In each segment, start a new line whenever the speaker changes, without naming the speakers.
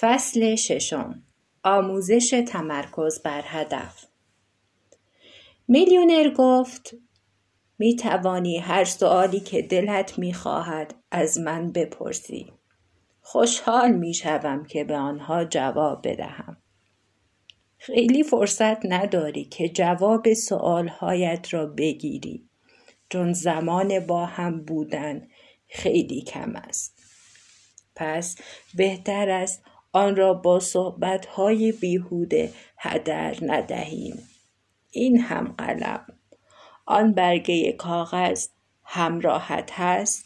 فصل ششم آموزش تمرکز بر هدف میلیونر گفت می توانی هر سوالی که دلت می خواهد از من بپرسی. خوشحال می شوم که به آنها جواب بدهم. خیلی فرصت نداری که جواب سوالهایت را بگیری چون زمان با هم بودن خیلی کم است. پس بهتر است آن را با صحبتهای بیهوده هدر ندهیم. این هم قلم آن برگه کاغذ همراحت هست؟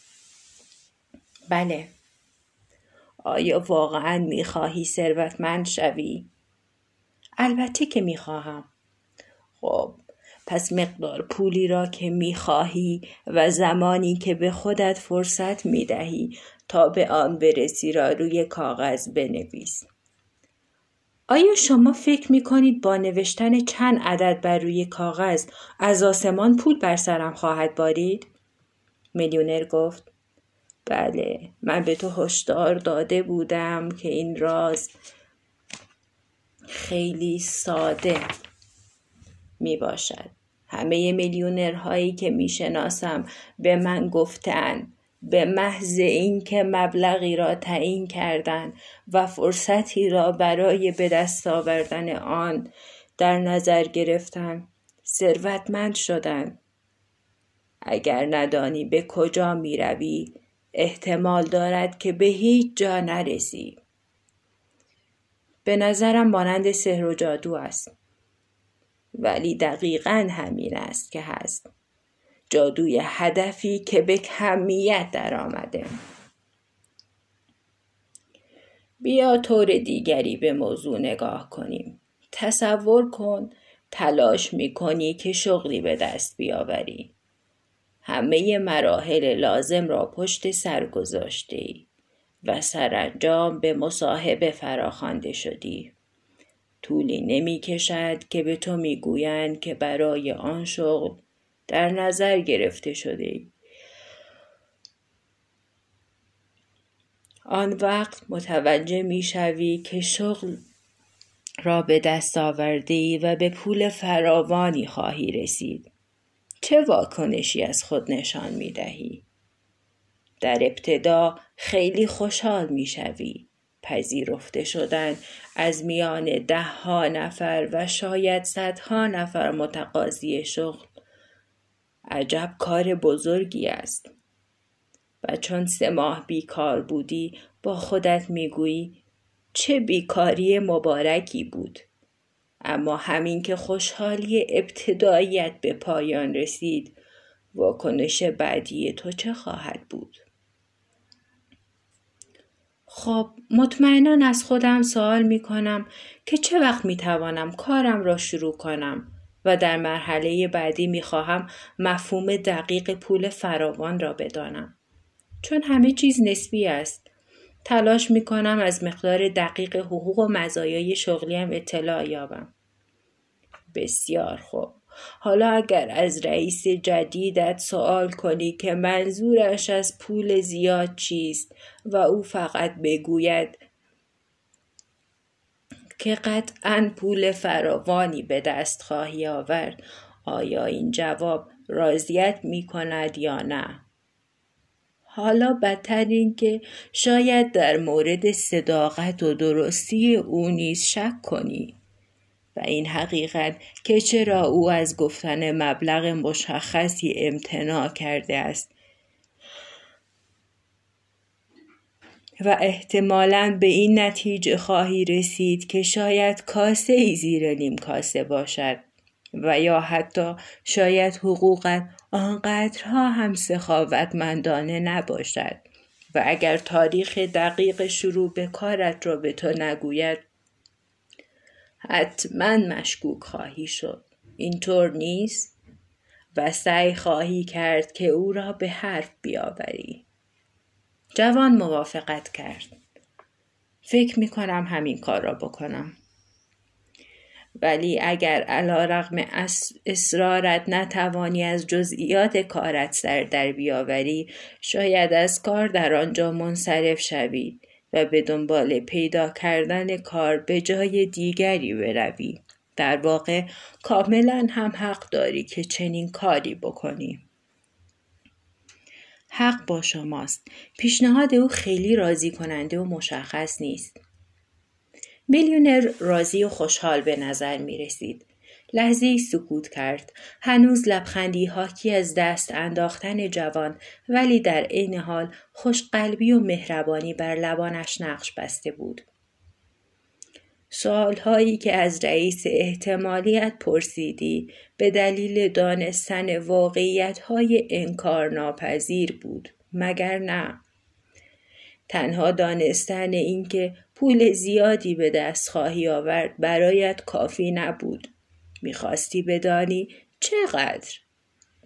بله آیا واقعا می‌خواهی ثروتمند شوی؟ البته که می‌خواهم خب پس مقدار پولی را که می‌خواهی و زمانی که به خودت فرصت می‌دهی تا به آن برسی را روی کاغذ بنویس آیا شما فکر می کنید با نوشتن چند عدد بر روی کاغذ از آسمان پول بر سرم خواهد بارید؟ میلیونر گفت بله من به تو هشدار داده بودم که این راز خیلی ساده می باشد. همه میلیونرهایی که می شناسم به من گفتند به محض اینکه مبلغی را تعیین کردند و فرصتی را برای به دست آوردن آن در نظر گرفتن ثروتمند شدند. اگر ندانی به کجا می روی احتمال دارد که به هیچ جا نرسی. به نظرم مانند سحر و جادو است. ولی دقیقا همین است که هست. جادوی هدفی که به کمیت در آمده بیا طور دیگری به موضوع نگاه کنیم. تصور کن تلاش می کنی که شغلی به دست بیاوری. همه مراحل لازم را پشت سر گذاشته ای و سرانجام به مصاحبه فراخوانده شدی. طولی نمی کشد که به تو می‌گویند که برای آن شغل در نظر گرفته شده ای. آن وقت متوجه می شوی که شغل را به دست آورده ای و به پول فراوانی خواهی رسید. چه واکنشی از خود نشان می دهی؟ در ابتدا خیلی خوشحال می شوی. پذیرفته شدن از میان ده ها نفر و شاید صدها نفر متقاضی شغل عجب کار بزرگی است. و چون سه ماه بیکار بودی با خودت می‌گویی چه بیکاری مبارکی بود. اما همین که خوشحالی ابتداییت به پایان رسید واکنش بعدی تو چه خواهد بود؟ خب مطمئنا از خودم سوال می کنم که چه وقت می توانم کارم را شروع کنم؟ و در مرحله بعدی می خواهم مفهوم دقیق پول فراوان را بدانم. چون همه چیز نسبی است. تلاش می کنم از مقدار دقیق حقوق و مزایای شغلیم اطلاع یابم. بسیار خوب. حالا اگر از رئیس جدیدت سوال کنی که منظورش از پول زیاد چیست و او فقط بگوید که قطعا پول فراوانی به دست خواهی آورد. آیا این جواب راضیت می کند یا نه؟ حالا بدتر این که شاید در مورد صداقت و درستی او نیز شک کنی. و این حقیقت که چرا او از گفتن مبلغ مشخصی امتناع کرده است. و احتمالا به این نتیجه خواهی رسید که شاید کاسه ای زیر نیم کاسه باشد و یا حتی شاید حقوقت آنقدرها هم سخاوتمندانه نباشد. و اگر تاریخ دقیق شروع به کارت را به تو نگوید حتما مشکوک خواهی شد. اینطور نیست؟ و سعی خواهی کرد که او را به حرف بیاوری. جوان موافقت کرد. فکر می کنم همین کار را بکنم. ولی اگر علا رقم اصرارت نتوانی از جزئیات کارت سر در بیاوری شاید از کار در آنجا منصرف شوی و به دنبال پیدا کردن کار به جای دیگری بروی. در واقع کاملا هم حق داری که چنین کاری بکنی. حق با شماست پیشنهاد او خیلی راضی کننده و مشخص نیست میلیونر راضی و خوشحال به نظر می رسید. لحظه سکوت کرد. هنوز لبخندی حاکی از دست انداختن جوان ولی در عین حال خوشقلبی و مهربانی بر لبانش نقش بسته بود. هایی که از رئیس احتمالیت پرسیدی به دلیل دانستن واقعیت های انکار ناپذیر بود مگر نه؟ تنها دانستن اینکه پول زیادی به دست خواهی آورد برایت کافی نبود. می‌خواستی بدانی چقدر؟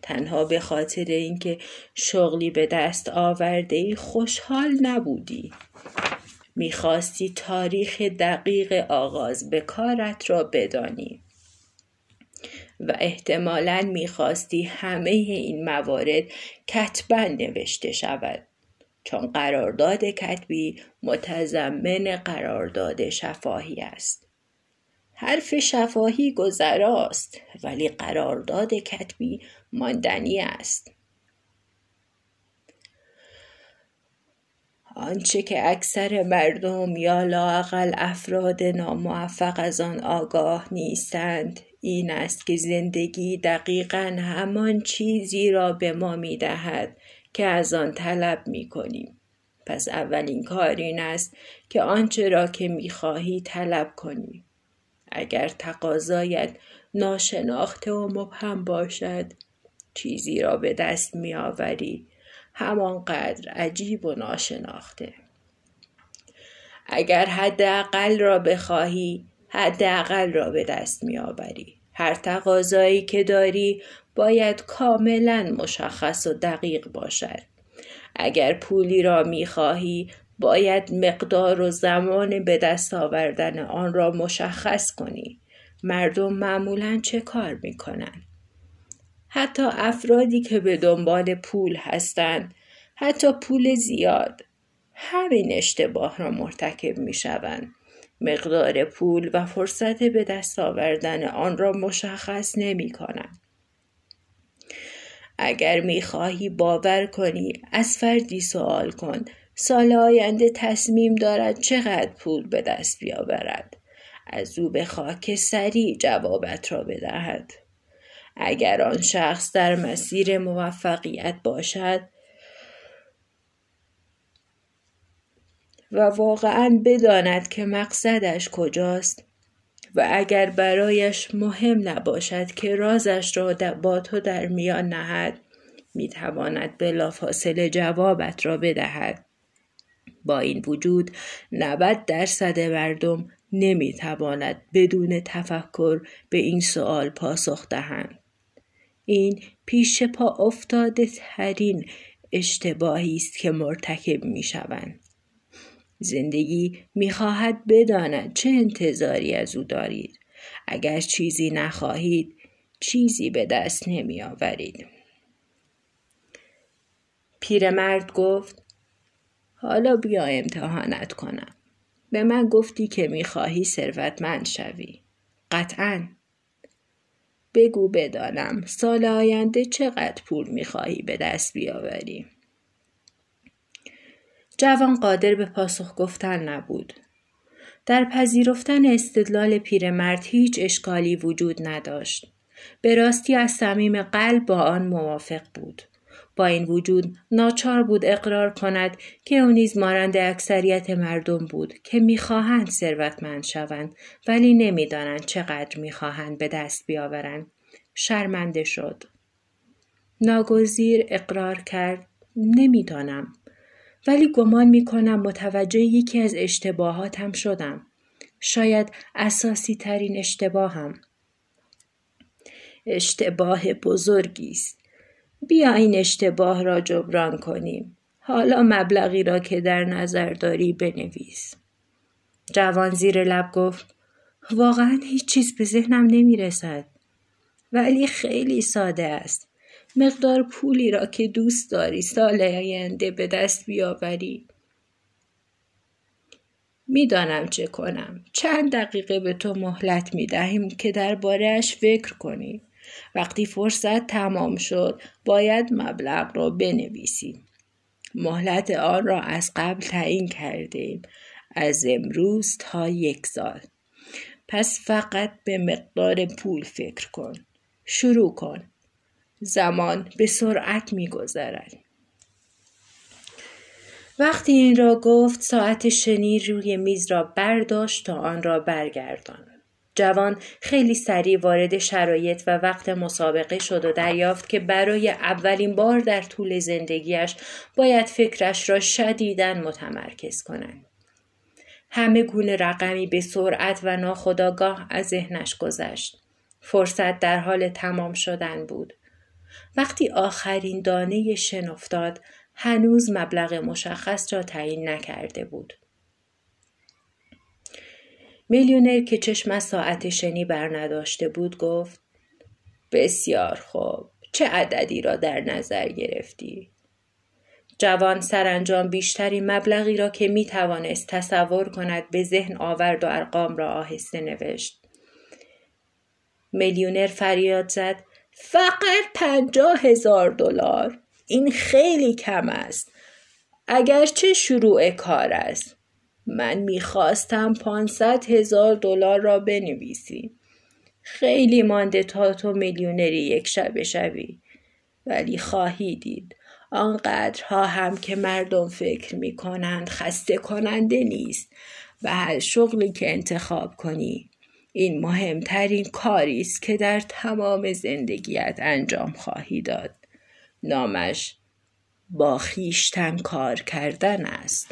تنها به خاطر اینکه شغلی به دست آورده ای خوشحال نبودی. می‌خواستی تاریخ دقیق آغاز به کارت را بدانی. و احتمالا می‌خواستی همه این موارد کتبا نوشته شود. چون قرارداد کتبی متضمن قرارداد شفاهی است. حرف شفاهی گذراست ولی قرارداد کتبی ماندنی است. آنچه که اکثر مردم یا لاقل افراد ناموفق از آن آگاه نیستند این است که زندگی دقیقا همان چیزی را به ما می دهد که از آن طلب می کنیم. پس اولین کار این است که آنچه را که می خواهی طلب کنی. اگر تقاضایت ناشناخته و مبهم باشد چیزی را به دست می آوری همانقدر عجیب و ناشناخته اگر حداقل را بخواهی حداقل را به دست میآوری. هر تقاضایی که داری باید کاملا مشخص و دقیق باشد. اگر پولی را می‌خواهی باید مقدار و زمان به دست آوردن آن را مشخص کنی. مردم معمولا چه کار می‌کنند حتی افرادی که به دنبال پول هستند حتی پول زیاد همین اشتباه را مرتکب می شوند. مقدار پول و فرصت به دست آوردن آن را مشخص نمی کنند. اگر می خواهی باور کنی از فردی سوال کن. سال آینده تصمیم دارد چقدر پول به دست بیاورد. از او بخواه که سریع جوابت را بدهد. اگر آن شخص در مسیر موفقیت باشد و واقعا بداند که مقصدش کجاست و اگر برایش مهم نباشد که رازش را با تو در میان نهد می‌تواند بلافاصله جوابت را بدهد با این وجود 90 درصد مردم نمی‌تواند بدون تفکر به این سوال پاسخ دهند این پیش پا افتاده ترین اشتباهی است که مرتکب می شوند. زندگی می‌خواهد بداند چه انتظاری از او دارید. اگر چیزی نخواهید چیزی به دست نمی آورید. پیرمرد گفت حالا بیا امتحانت کنم. به من گفتی که می‌خواهی ثروتمند شوی. قطعا بگو بدانم سال آینده چقدر پول می‌خواهی به دست بیاوری جوان قادر به پاسخ گفتن نبود. در پذیرفتن استدلال پیرمرد هیچ اشکالی وجود نداشت. به راستی از صمیم قلب با آن موافق بود. با این وجود ناچار بود اقرار کند که او نیز مانند اکثریت مردم بود که می‌خواهند ثروتمند شوند ولی نمی‌دانند چقدر می‌خواهند به دست بیاورند. شرمنده شد. ناگزیر اقرار کرد نمی‌دانم. ولی گمان می‌کنم متوجه یکی از اشتباهاتم شدم. شاید اساسی ترین اشتباهم. اشتباه بزرگی است. بیا این اشتباه را جبران کنیم. حالا مبلغی را که در نظر داری بنویس. جوان زیر لب گفت واقعا هیچ چیز به ذهنم نمی رسد ولی خیلی ساده است. مقدار پولی را که دوست داری سال آینده به دست بیاوری. می‌دانم چه کنم. چند دقیقه به تو مهلت می دهیم که دربارهش فکر کنی. وقتی فرصت تمام شد باید مبلغ را بنویسیم مهلت آن را از قبل تعیین کردیم. از امروز تا یک سال. پس فقط به مقدار پول فکر کن. شروع کن. زمان به سرعت میگذرد وقتی این را گفت ساعت شنی روی میز را برداشت تا آن را برگردان جوان خیلی سریع وارد شرایط و وقت مسابقه شد و دریافت که برای اولین بار در طول زندگیش باید فکرش را شدیداً متمرکز کنند. همه گونه رقمی به سرعت و ناخداگاه از ذهنش گذشت. فرصت در حال تمام شدن بود. وقتی آخرین دانه شن افتاد هنوز مبلغ مشخص را تعیین نکرده بود. میلیونر که چشم از ساعت شنی بر نداشته بود گفت بسیار خوب چه عددی را در نظر گرفتی؟ جوان سرانجام بیشترین مبلغی را که می توانست تصور کند به ذهن آورد و ارقام را آهسته نوشت. میلیونر فریاد زد فقط پنجاه هزار دلار. این خیلی کم است. اگرچه شروع کار است. من می‌خواستم پانصد هزار دلار را بنویسی. خیلی مانده تا تو میلیونری یک شب شوی ولی خواهی دید آنقدرها هم که مردم فکر می کنند خسته کننده نیست و هر شغلی که انتخاب کنی این مهمترین کاری است که در تمام زندگیت انجام خواهی داد. نامش با خیشتن کار کردن است.